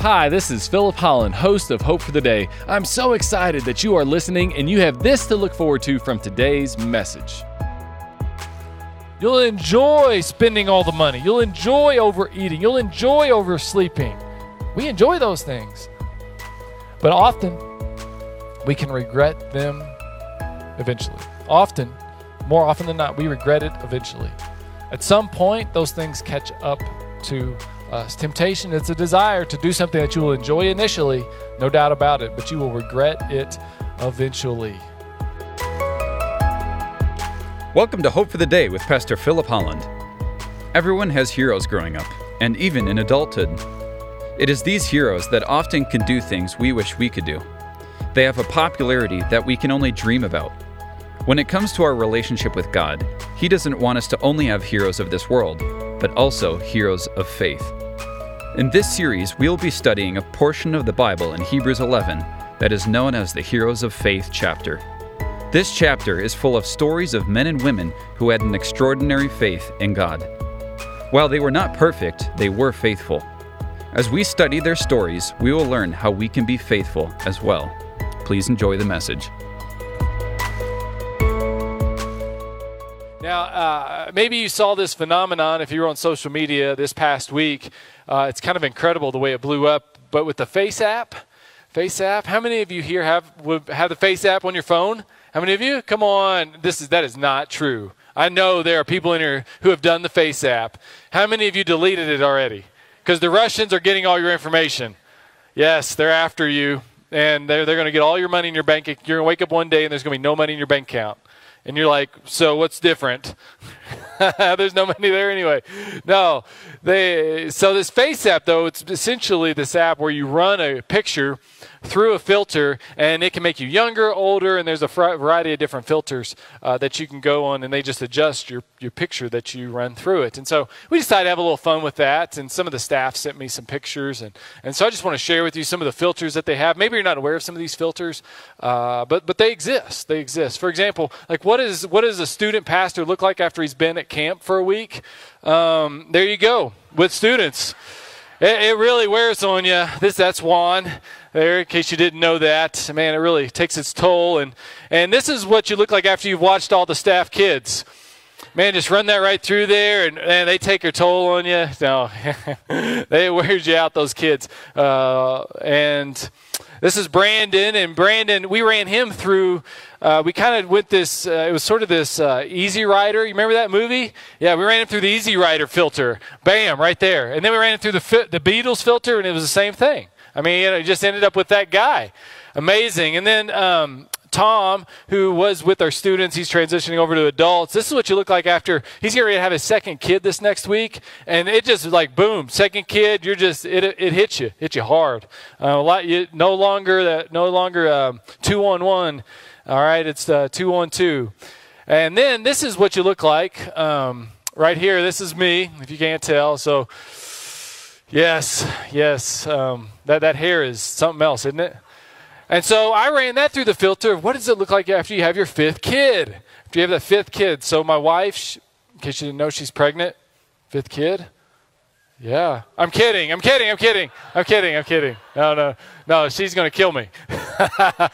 Hi, this is Philip Holland, host of Hope for the Day. I'm so excited that you are listening and you have this to look forward to from today's message. You'll enjoy spending all the money. You'll enjoy overeating. You'll enjoy oversleeping. We enjoy those things. But often, we can regret them eventually. Often, more often than not, we regret it eventually. At some point, those things catch up to Uh, us. Temptation is a desire to do something that you will enjoy initially, no doubt about it, but you will regret it eventually. Welcome to Hope for the Day with Pastor Philip Holland. Everyone has heroes growing up, and even in adulthood. It is these heroes that often can do things we wish we could do. They have a popularity that we can only dream about. When it comes to our relationship with God, He doesn't want us to only have heroes of this world, but also heroes of faith. In this series, we'll be studying a portion of the Bible in Hebrews 11 that is known as the Heroes of Faith chapter. This chapter is full of stories of men and women who had an extraordinary faith in God. While they were not perfect, they were faithful. As we study their stories, we will learn how we can be faithful as well. Please enjoy the message. Now, uh, maybe you saw this phenomenon if you were on social media this past week. Uh, it's kind of incredible the way it blew up. But with the Face app, Face app, how many of you here have have the Face app on your phone? How many of you? Come on, this is that is not true. I know there are people in here who have done the Face app. How many of you deleted it already? Because the Russians are getting all your information. Yes, they're after you, and they're they're going to get all your money in your bank. You're going to wake up one day and there's going to be no money in your bank account. And you're like, so what's different? There's no money there anyway. No, they. So this Face app, though, it's essentially this app where you run a picture through a filter, and it can make you younger, older, and there's a variety of different filters uh, that you can go on, and they just adjust your, your picture that you run through it. And so we decided to have a little fun with that, and some of the staff sent me some pictures, and, and so I just want to share with you some of the filters that they have. Maybe you're not aware of some of these filters, uh, but but they exist. They exist. For example, like what is what does a student pastor look like after he's been at camp for a week? Um, there you go with students. It, it really wears on you. This that's Juan there, in case you didn't know that. Man, it really takes its toll. And, and this is what you look like after you've watched all the staff kids. Man, just run that right through there, and, and they take their toll on you. No, they wears you out, those kids. Uh, and this is Brandon, and Brandon, we ran him through. Uh, we kind of went this. Uh, it was sort of this uh, Easy Rider. You remember that movie? Yeah, we ran him through the Easy Rider filter. Bam, right there. And then we ran him through the the Beatles filter, and it was the same thing. I mean, you know, just ended up with that guy. Amazing. And then um, Tom, who was with our students, he's transitioning over to adults. This is what you look like after he's going to have his second kid this next week, and it just like boom, second kid. You're just it it hits you, hits you hard. Uh, a lot. You, no longer that. No longer um, two on one. All right, it's uh, two on two. And then this is what you look like um, right here. This is me, if you can't tell. So Yes, yes. Um, that, that hair is something else, isn't it? And so I ran that through the filter of what does it look like after you have your fifth kid? After you have that fifth kid. So my wife, she, in case you didn't know, she's pregnant. Fifth kid? Yeah. I'm kidding. I'm kidding. I'm kidding. I'm kidding. I'm kidding. No, no. No, she's going to kill me.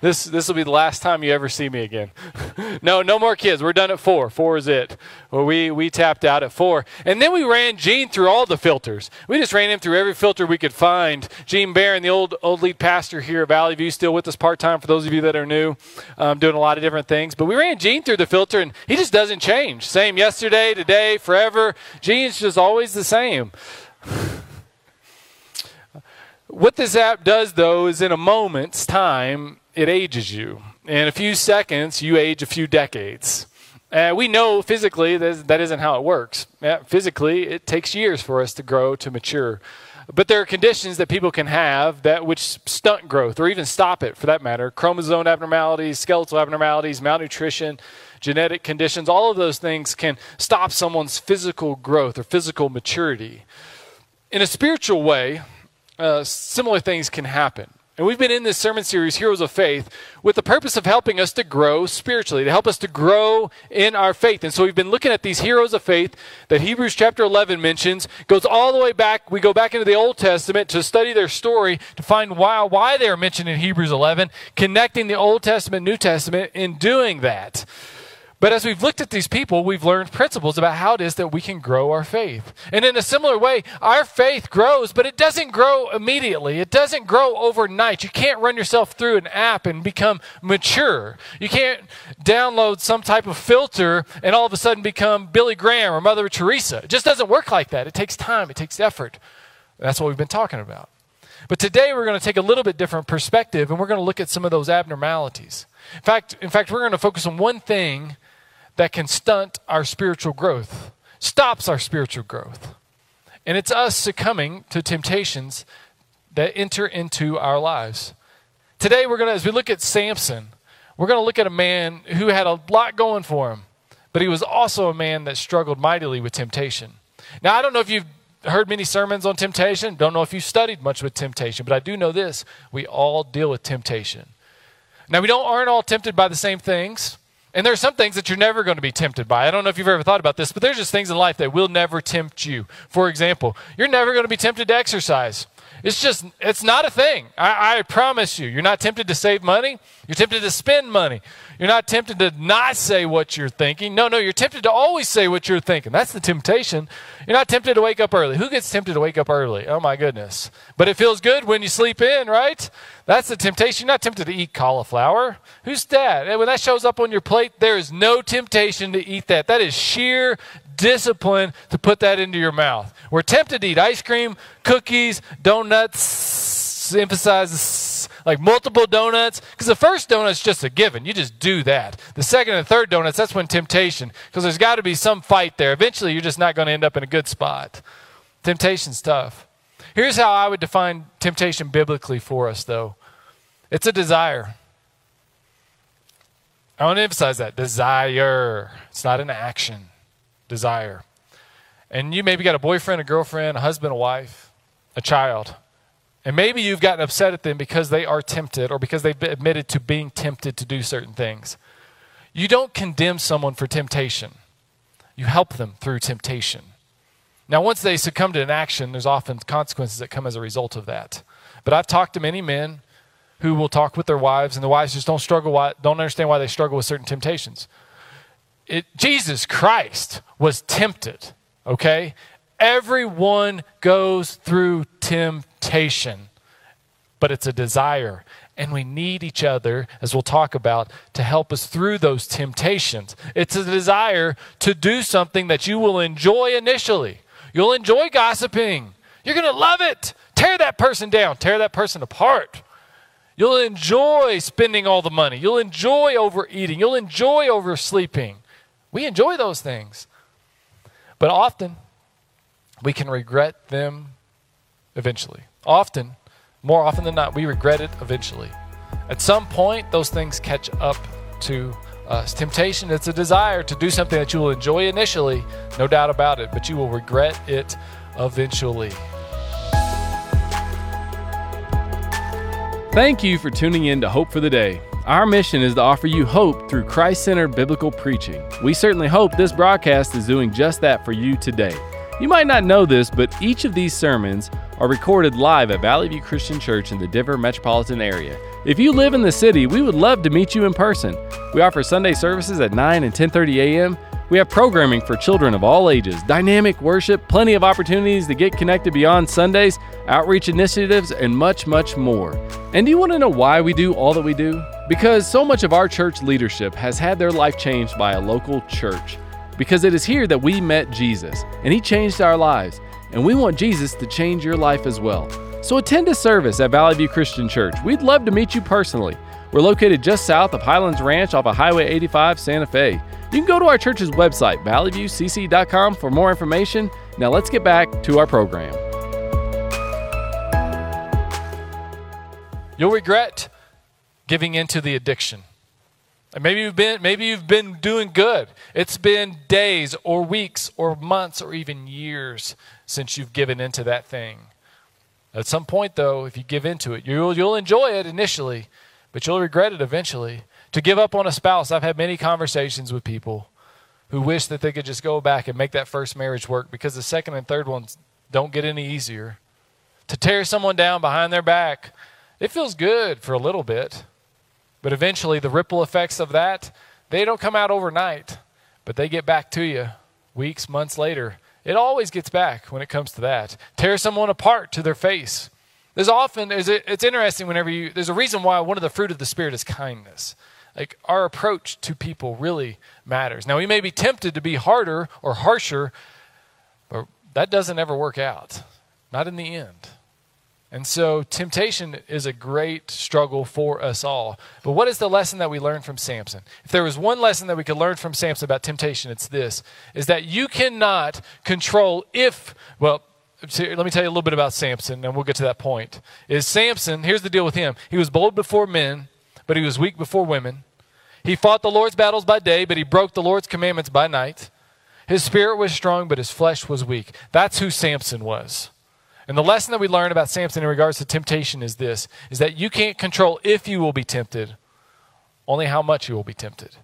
this this will be the last time you ever see me again. no, no more kids. We're done at four. Four is it. Well, we we tapped out at four, and then we ran Gene through all the filters. We just ran him through every filter we could find. Gene Barron, the old old lead pastor here at Valley View, still with us part time. For those of you that are new, um, doing a lot of different things. But we ran Gene through the filter, and he just doesn't change. Same yesterday, today, forever. Gene's just always the same. What this app does, though, is in a moment's time, it ages you. In a few seconds, you age a few decades. Uh, we know physically that, that isn't how it works. Yeah, physically, it takes years for us to grow, to mature. But there are conditions that people can have that which stunt growth or even stop it for that matter. Chromosome abnormalities, skeletal abnormalities, malnutrition, genetic conditions, all of those things can stop someone's physical growth or physical maturity. In a spiritual way, uh, similar things can happen. And we've been in this sermon series, Heroes of Faith, with the purpose of helping us to grow spiritually, to help us to grow in our faith. And so we've been looking at these heroes of faith that Hebrews chapter 11 mentions, goes all the way back. We go back into the Old Testament to study their story, to find why, why they're mentioned in Hebrews 11, connecting the Old Testament, New Testament in doing that. But as we've looked at these people, we've learned principles about how it is that we can grow our faith. And in a similar way, our faith grows, but it doesn't grow immediately. It doesn't grow overnight. You can't run yourself through an app and become mature. You can't download some type of filter and all of a sudden become Billy Graham or Mother Teresa. It just doesn't work like that. It takes time, it takes effort. That's what we've been talking about. But today we're going to take a little bit different perspective and we're going to look at some of those abnormalities. In fact, in fact, we're going to focus on one thing that can stunt our spiritual growth, stops our spiritual growth. And it's us succumbing to temptations that enter into our lives. Today, we're going to, as we look at Samson, we're going to look at a man who had a lot going for him, but he was also a man that struggled mightily with temptation. Now, I don't know if you've heard many sermons on temptation, don't know if you've studied much with temptation, but I do know this we all deal with temptation. Now, we don't, aren't all tempted by the same things. And there are some things that you're never going to be tempted by. I don't know if you've ever thought about this, but there's just things in life that will never tempt you. For example, you're never going to be tempted to exercise. It's just, it's not a thing. I, I, promise you. You're not tempted to save money. You're tempted to spend money. You're not tempted to not say what you're thinking. No, no, you're tempted to always say what you're thinking. That's the temptation. You're not tempted to wake up early. Who gets tempted to wake up early? Oh, my goodness. But it feels good when you sleep in, right? That's the temptation. You're not tempted to eat cauliflower. Who's that? And When that shows up on your plate, there is no temptation to eat that. That is sheer discipline to put that into your mouth. We're tempted to eat ice cream, cookies, donuts, emphasizes like multiple donuts because the first donut's just a given. You just do that. The second and third donuts, that's when temptation because there's got to be some fight there. Eventually, you're just not going to end up in a good spot. Temptation's tough. Here's how I would define temptation biblically for us, though it's a desire. I want to emphasize that desire. It's not an action desire. And you maybe got a boyfriend, a girlfriend, a husband, a wife, a child. And maybe you've gotten upset at them because they are tempted or because they've admitted to being tempted to do certain things. You don't condemn someone for temptation, you help them through temptation. Now, once they succumb to an action, there's often consequences that come as a result of that. But I've talked to many men who will talk with their wives, and the wives just don't struggle, why, don't understand why they struggle with certain temptations it, Jesus Christ was tempted, okay? Everyone goes through temptation, but it's a desire. And we need each other, as we'll talk about, to help us through those temptations. It's a desire to do something that you will enjoy initially. You'll enjoy gossiping. You're going to love it. Tear that person down, tear that person apart. You'll enjoy spending all the money. You'll enjoy overeating. You'll enjoy oversleeping. We enjoy those things. But often, we can regret them eventually. Often, more often than not, we regret it eventually. At some point, those things catch up to us. Temptation, it's a desire to do something that you will enjoy initially, no doubt about it, but you will regret it eventually. Thank you for tuning in to Hope for the Day. Our mission is to offer you hope through Christ centered biblical preaching. We certainly hope this broadcast is doing just that for you today. You might not know this, but each of these sermons are recorded live at Valley View Christian Church in the Denver metropolitan area. If you live in the city, we would love to meet you in person. We offer Sunday services at 9 and 10:30 a.m. We have programming for children of all ages, dynamic worship, plenty of opportunities to get connected beyond Sundays, outreach initiatives, and much, much more. And do you want to know why we do all that we do? Because so much of our church leadership has had their life changed by a local church. Because it is here that we met Jesus, and He changed our lives. And we want Jesus to change your life as well. So attend a service at Valley View Christian Church. We'd love to meet you personally. We're located just south of Highlands Ranch off of Highway 85, Santa Fe. You can go to our church's website, valleyviewcc.com, for more information. Now let's get back to our program. You'll regret giving into the addiction. And maybe you've been maybe you've been doing good. It's been days or weeks or months or even years since you've given into that thing. At some point, though, if you give into it, you'll, you'll enjoy it initially, but you'll regret it eventually. To give up on a spouse, I've had many conversations with people who wish that they could just go back and make that first marriage work because the second and third ones don't get any easier. To tear someone down behind their back, it feels good for a little bit, but eventually the ripple effects of that, they don't come out overnight, but they get back to you weeks, months later. It always gets back when it comes to that. Tear someone apart to their face. There's often, it's interesting whenever you, there's a reason why one of the fruit of the Spirit is kindness. Like our approach to people really matters. Now, we may be tempted to be harder or harsher, but that doesn't ever work out, not in the end. And so, temptation is a great struggle for us all. But what is the lesson that we learn from Samson? If there was one lesson that we could learn from Samson about temptation, it's this is that you cannot control if, well, let me tell you a little bit about Samson, and we'll get to that point. Is Samson, here's the deal with him. He was bold before men, but he was weak before women. He fought the Lord's battles by day, but he broke the Lord's commandments by night. His spirit was strong, but his flesh was weak. That's who Samson was. And the lesson that we learn about Samson in regards to temptation is this is that you can't control if you will be tempted, only how much you will be tempted.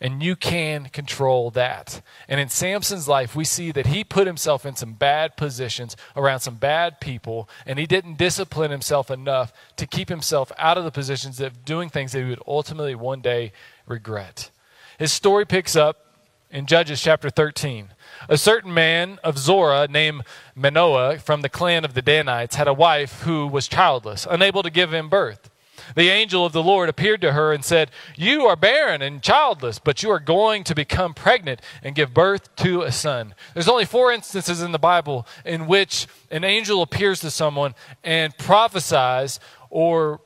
And you can control that. And in Samson's life, we see that he put himself in some bad positions around some bad people, and he didn't discipline himself enough to keep himself out of the positions of doing things that he would ultimately one day regret. His story picks up in Judges chapter 13. A certain man of Zorah named Manoah from the clan of the Danites had a wife who was childless, unable to give him birth the angel of the Lord appeared to her and said, You are barren and childless, but you are going to become pregnant and give birth to a son. There's only four instances in the Bible in which an angel appears to someone and prophesies or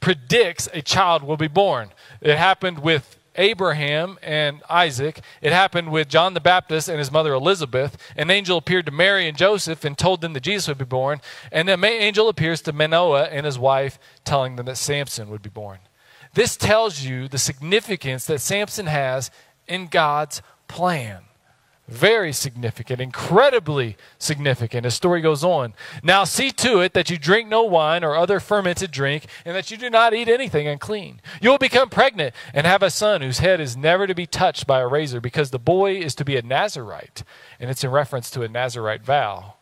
predicts a child will be born. It happened with Abraham and Isaac. It happened with John the Baptist and his mother Elizabeth. An angel appeared to Mary and Joseph and told them that Jesus would be born. And an angel appears to Manoah and his wife, telling them that Samson would be born. This tells you the significance that Samson has in God's plan. Very significant, incredibly significant. The story goes on. Now see to it that you drink no wine or other fermented drink, and that you do not eat anything unclean. You will become pregnant and have a son whose head is never to be touched by a razor, because the boy is to be a Nazarite. And it's in reference to a Nazarite vow.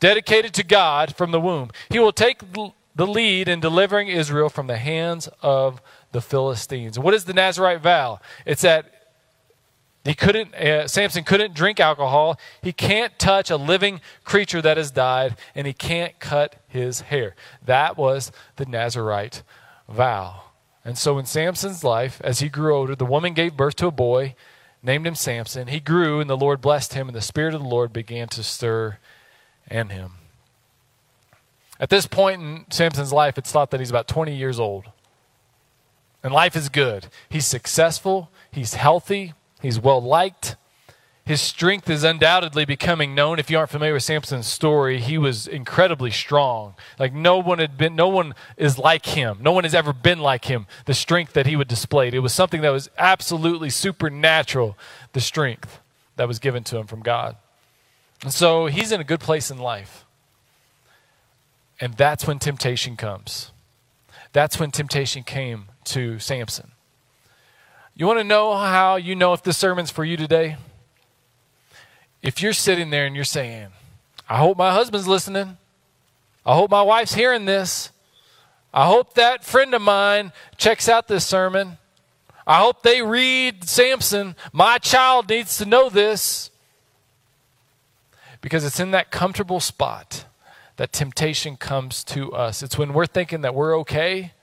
Dedicated to God from the womb. He will take the lead in delivering Israel from the hands of the Philistines. What is the Nazarite vow? It's that he couldn't, uh, Samson couldn't drink alcohol. He can't touch a living creature that has died, and he can't cut his hair. That was the Nazarite vow. And so in Samson's life, as he grew older, the woman gave birth to a boy, named him Samson. He grew, and the Lord blessed him, and the Spirit of the Lord began to stir in him. At this point in Samson's life, it's thought that he's about 20 years old. And life is good. He's successful, he's healthy, He's well liked. His strength is undoubtedly becoming known. If you aren't familiar with Samson's story, he was incredibly strong. Like no one had been, no one is like him. No one has ever been like him. The strength that he would display. It was something that was absolutely supernatural, the strength that was given to him from God. And so he's in a good place in life. And that's when temptation comes. That's when temptation came to Samson. You want to know how you know if this sermon's for you today? If you're sitting there and you're saying, I hope my husband's listening. I hope my wife's hearing this. I hope that friend of mine checks out this sermon. I hope they read Samson. My child needs to know this. Because it's in that comfortable spot that temptation comes to us. It's when we're thinking that we're okay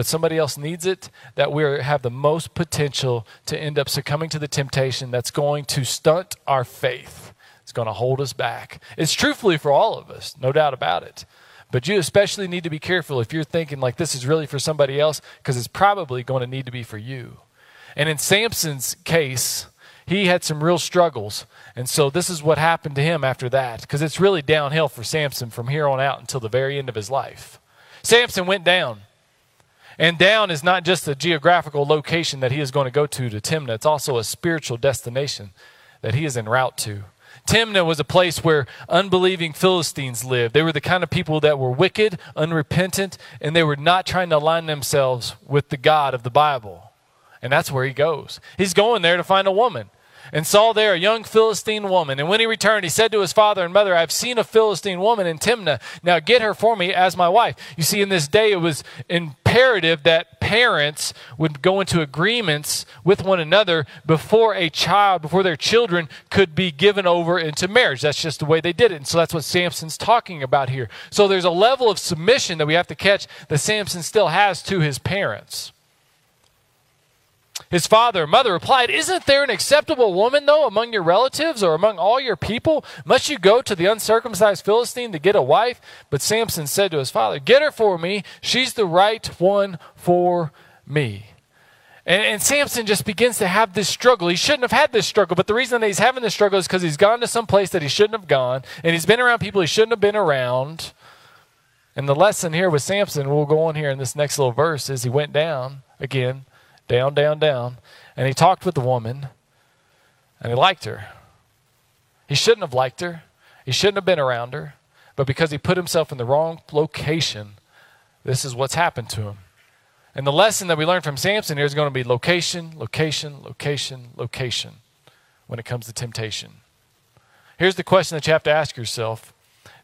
but somebody else needs it, that we have the most potential to end up succumbing to the temptation that's going to stunt our faith. It's going to hold us back. It's truthfully for all of us, no doubt about it. But you especially need to be careful if you're thinking like this is really for somebody else, because it's probably going to need to be for you. And in Samson's case, he had some real struggles. And so this is what happened to him after that, because it's really downhill for Samson from here on out until the very end of his life. Samson went down. And down is not just a geographical location that he is going to go to to Timnah, it's also a spiritual destination that he is en route to. Timnah was a place where unbelieving Philistines lived. They were the kind of people that were wicked, unrepentant, and they were not trying to align themselves with the God of the Bible. And that's where he goes. He's going there to find a woman and saw there a young Philistine woman. And when he returned, he said to his father and mother, I've seen a Philistine woman in Timnah. Now get her for me as my wife. You see, in this day, it was imperative that parents would go into agreements with one another before a child, before their children could be given over into marriage. That's just the way they did it. And so that's what Samson's talking about here. So there's a level of submission that we have to catch that Samson still has to his parents. His father and mother replied, Isn't there an acceptable woman, though, among your relatives or among all your people? Must you go to the uncircumcised Philistine to get a wife? But Samson said to his father, Get her for me. She's the right one for me. And, and, Samson just begins to have this struggle. He shouldn't have had this struggle, but the reason that he's having this struggle is because he's gone to some place that he shouldn't have gone, and he's been around people he shouldn't have been around. And the lesson here with Samson, we'll go on here in this next little verse, is he went down again down, down, down. And he talked with the woman, and he liked her. He shouldn't have liked her, he shouldn't have been around her, but because he put himself in the wrong location, this is what's happened to him. And the lesson that we learn from Samson here is going to be location, location, location, location when it comes to temptation. Here's the question that you have to ask yourself.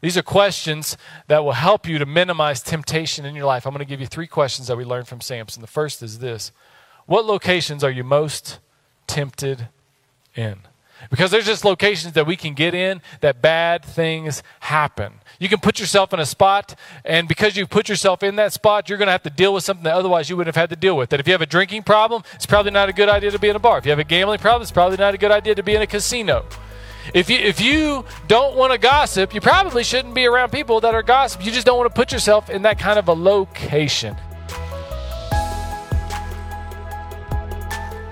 These are questions that will help you to minimize temptation in your life. I'm going to give you three questions that we learned from Samson. The first is this what locations are you most tempted in? Because there's just locations that we can get in that bad things happen. You can put yourself in a spot, and because you put yourself in that spot, you're going to have to deal with something that otherwise you wouldn't have had to deal with. That if you have a drinking problem, it's probably not a good idea to be in a bar. If you have a gambling problem, it's probably not a good idea to be in a casino. If you, if you don't want to gossip, you probably shouldn't be around people that are gossip. You just don't want to put yourself in that kind of a location.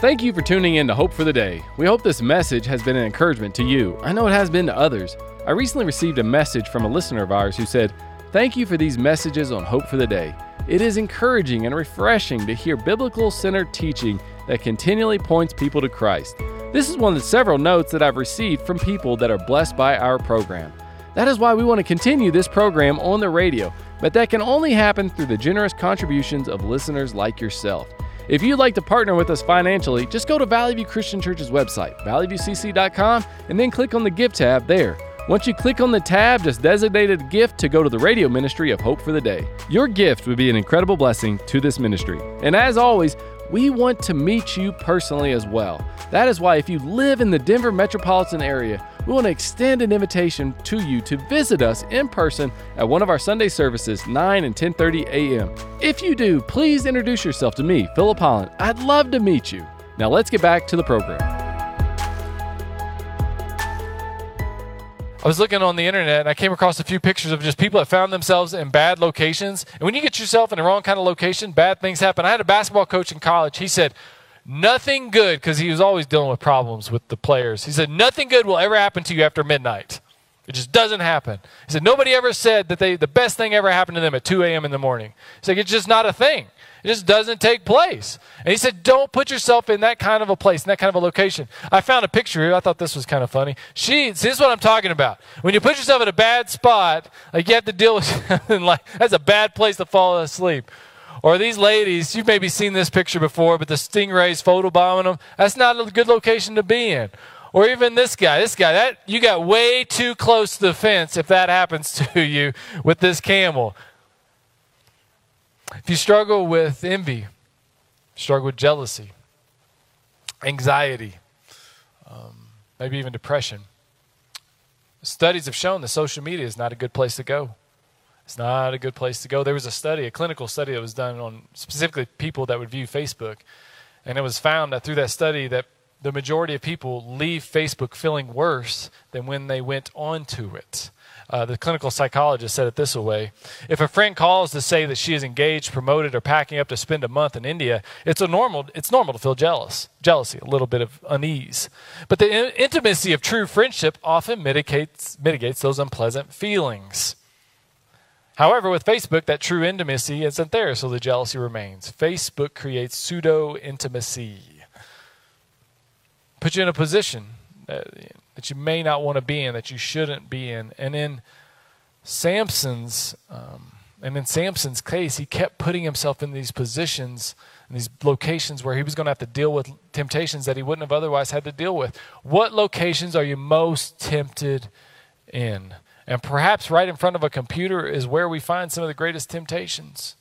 Thank you for tuning in to Hope for the Day. We hope this message has been an encouragement to you. I know it has been to others. I recently received a message from a listener of ours who said, Thank you for these messages on Hope for the Day. It is encouraging and refreshing to hear biblical centered teaching that continually points people to Christ. This is one of the several notes that I've received from people that are blessed by our program. That is why we want to continue this program on the radio, but that can only happen through the generous contributions of listeners like yourself. If you'd like to partner with us financially, just go to Valley View Christian Church's website, valleyviewcc.com, and then click on the gift tab there. Once you click on the tab, just designate a gift to go to the radio ministry of Hope for the Day. Your gift would be an incredible blessing to this ministry. And as always, we want to meet you personally as well. That is why, if you live in the Denver metropolitan area, we want to extend an invitation to you to visit us in person at one of our Sunday services, 9 and 10:30 a.m. If you do, please introduce yourself to me, Philip Holland. I'd love to meet you. Now let's get back to the program. I was looking on the internet and I came across a few pictures of just people that found themselves in bad locations. And when you get yourself in the wrong kind of location, bad things happen. I had a basketball coach in college. He said, Nothing good, because he was always dealing with problems with the players. He said, Nothing good will ever happen to you after midnight. It just doesn't happen. He said, Nobody ever said that they, the best thing ever happened to them at 2 a.m. in the morning. He's like, It's just not a thing. It just doesn't take place. And he said, Don't put yourself in that kind of a place, in that kind of a location. I found a picture here. I thought this was kind of funny. She, this is what I'm talking about. When you put yourself in a bad spot, like you have to deal with something like that's a bad place to fall asleep. Or these ladies, you've maybe seen this picture before, but the stingrays photobombing them, that's not a good location to be in. Or even this guy, this guy, that you got way too close to the fence if that happens to you with this camel. If you struggle with envy, struggle with jealousy, anxiety, um, maybe even depression, studies have shown that social media is not a good place to go. It's not a good place to go. There was a study, a clinical study that was done on specifically people that would view Facebook. And it was found that through that study that the majority of people leave Facebook feeling worse than when they went onto it. Uh, the clinical psychologist said it this way If a friend calls to say that she is engaged, promoted, or packing up to spend a month in India, it's, a normal, it's normal to feel jealous, jealousy, a little bit of unease. But the in- intimacy of true friendship often mitigates, mitigates those unpleasant feelings. However, with Facebook, that true intimacy isn't there, so the jealousy remains. Facebook creates pseudo intimacy. Put you in a position. Uh, that you may not want to be in, that you shouldn't be in. And in Samson's, um, and in Samson's case, he kept putting himself in these positions, and these locations where he was going to have to deal with temptations that he wouldn't have otherwise had to deal with. What locations are you most tempted in? And perhaps right in front of a computer is where we find some of the greatest temptations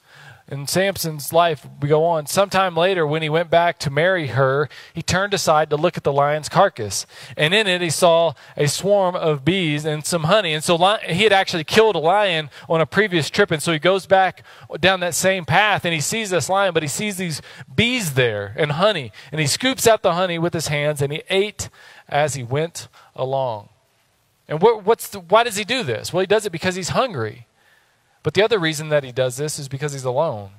in Samson's life, we go on. Sometime later, when he went back to marry her, he turned aside to look at the lion's carcass. And in it, he saw a swarm of bees and some honey. And so he had actually killed a lion on a previous trip. And so he goes back down that same path and he sees this lion, but he sees these bees there and honey. And he scoops out the honey with his hands and he ate as he went along. And what, what's the, why does he do this? Well, he does it because he's hungry. But the other reason that he does this is because he's alone.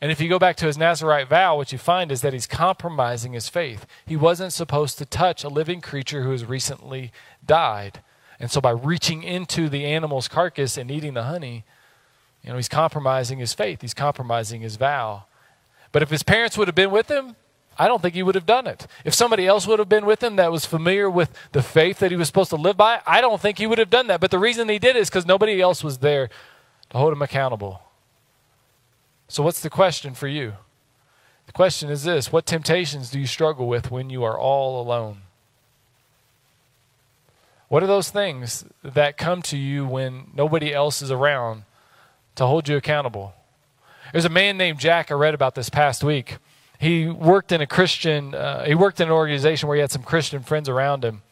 And if you go back to his Nazarite vow, what you find is that he's compromising his faith. He wasn't supposed to touch a living creature who has recently died. And so by reaching into the animal's carcass and eating the honey, you know, he's compromising his faith. He's compromising his vow. But if his parents would have been with him, I don't think he would have done it. If somebody else would have been with him that was familiar with the faith that he was supposed to live by, I don't think he would have done that. But the reason he did is because nobody else was there to hold him accountable. So, what's the question for you? The question is this What temptations do you struggle with when you are all alone? What are those things that come to you when nobody else is around to hold you accountable? There's a man named Jack I read about this past week. He worked in a Christian, uh, he worked in an organization where he had some Christian friends around him.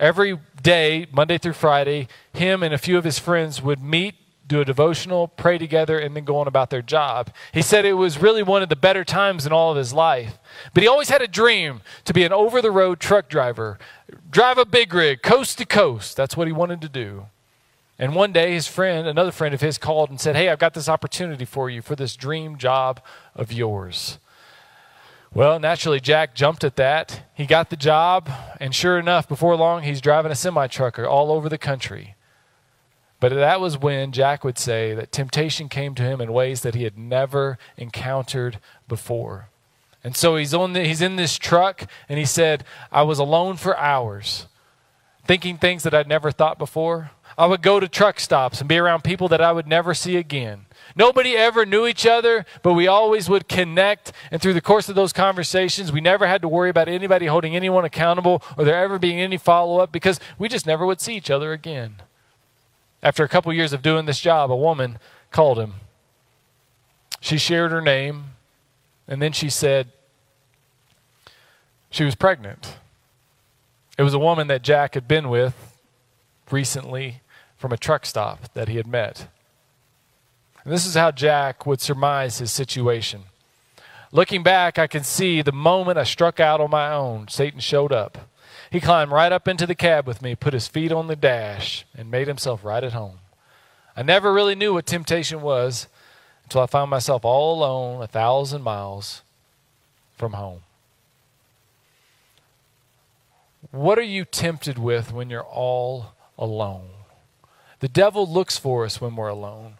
Every day, Monday through Friday, him and a few of his friends would meet do a devotional, pray together, and then go on about their job. He said it was really one of the better times in all of his life. But he always had a dream to be an over the road truck driver, drive a big rig, coast to coast. That's what he wanted to do. And one day, his friend, another friend of his, called and said, Hey, I've got this opportunity for you for this dream job of yours. Well, naturally, Jack jumped at that. He got the job, and sure enough, before long, he's driving a semi trucker all over the country. But that was when Jack would say that temptation came to him in ways that he had never encountered before. And so he's on the, he's in this truck and he said, "I was alone for hours, thinking things that I'd never thought before. I would go to truck stops and be around people that I would never see again. Nobody ever knew each other, but we always would connect. And through the course of those conversations, we never had to worry about anybody holding anyone accountable or there ever being any follow up because we just never would see each other again. After a couple years of doing this job, a woman called him. She shared her name, and then she said she was pregnant. It was a woman that Jack had been with recently from a truck stop that he had met. And this is how Jack would surmise his situation. Looking back, I can see the moment I struck out on my own, Satan showed up. He climbed right up into the cab with me, put his feet on the dash, and made himself right at home. I never really knew what temptation was until I found myself all alone a thousand miles from home. What are you tempted with when you're all alone? The devil looks for us when we're alone.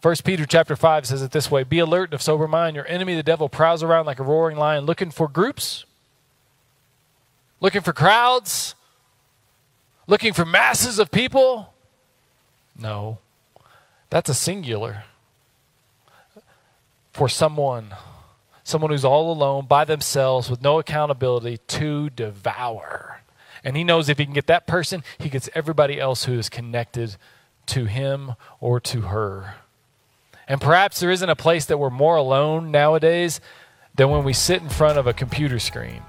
1 Peter chapter 5 says it this way Be alert and of sober mind. Your enemy, the devil, prowls around like a roaring lion looking for groups Looking for crowds? Looking for masses of people? No. That's a singular. For someone, someone who's all alone by themselves with no accountability to devour. And he knows if he can get that person, he gets everybody else who is connected to him or to her. And perhaps there isn't a place that we're more alone nowadays than when we sit in front of a computer screen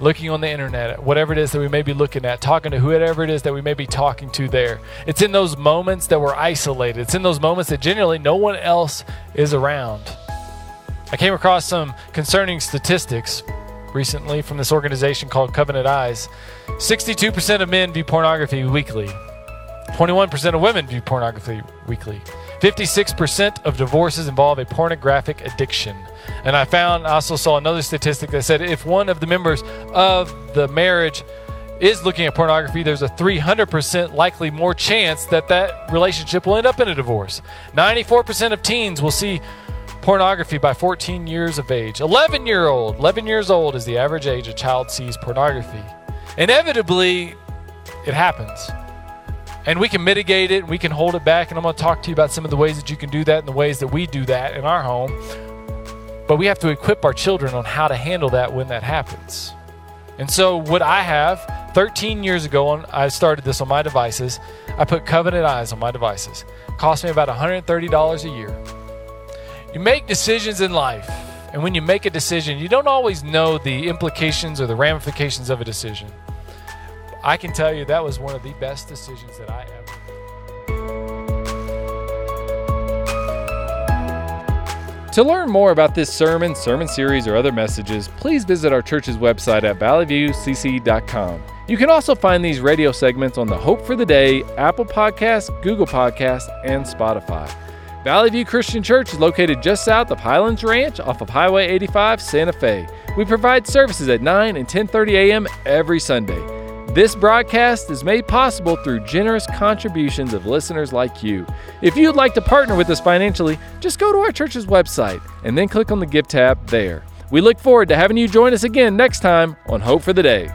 looking on the internet, whatever it is that we may be looking at, talking to whoever it is that we may be talking to there. It's in those moments that we're isolated. It's in those moments that generally no one else is around. I came across some concerning statistics recently from this organization called Covenant Eyes. 62% of men view pornography weekly. 21% of women view pornography weekly. 56% of divorces involve a pornographic addiction. And I found, I also saw another statistic that said if one of the members of the marriage is looking at pornography, there's a 300% likely more chance that that relationship will end up in a divorce. 94% of teens will see pornography by 14 years of age. 11 year old, 11 years old is the average age a child sees pornography. Inevitably, it happens. And we can mitigate it, and we can hold it back, and I'm going to talk to you about some of the ways that you can do that and the ways that we do that in our home. But we have to equip our children on how to handle that when that happens. And so, what I have 13 years ago, on, I started this on my devices. I put Covenant Eyes on my devices. It cost me about $130 a year. You make decisions in life, and when you make a decision, you don't always know the implications or the ramifications of a decision. I can tell you that was one of the best decisions that I ever To learn more about this sermon, sermon series, or other messages, please visit our church's website at valleyviewcc.com. You can also find these radio segments on the Hope for the Day, Apple Podcasts, Google Podcasts, and Spotify. Valley View Christian Church is located just south of Highlands Ranch off of Highway 85, Santa Fe. We provide services at 9 and 10:30 a.m. every Sunday. This broadcast is made possible through generous contributions of listeners like you. If you'd like to partner with us financially, just go to our church's website and then click on the Give tab there. We look forward to having you join us again next time on Hope for the Day.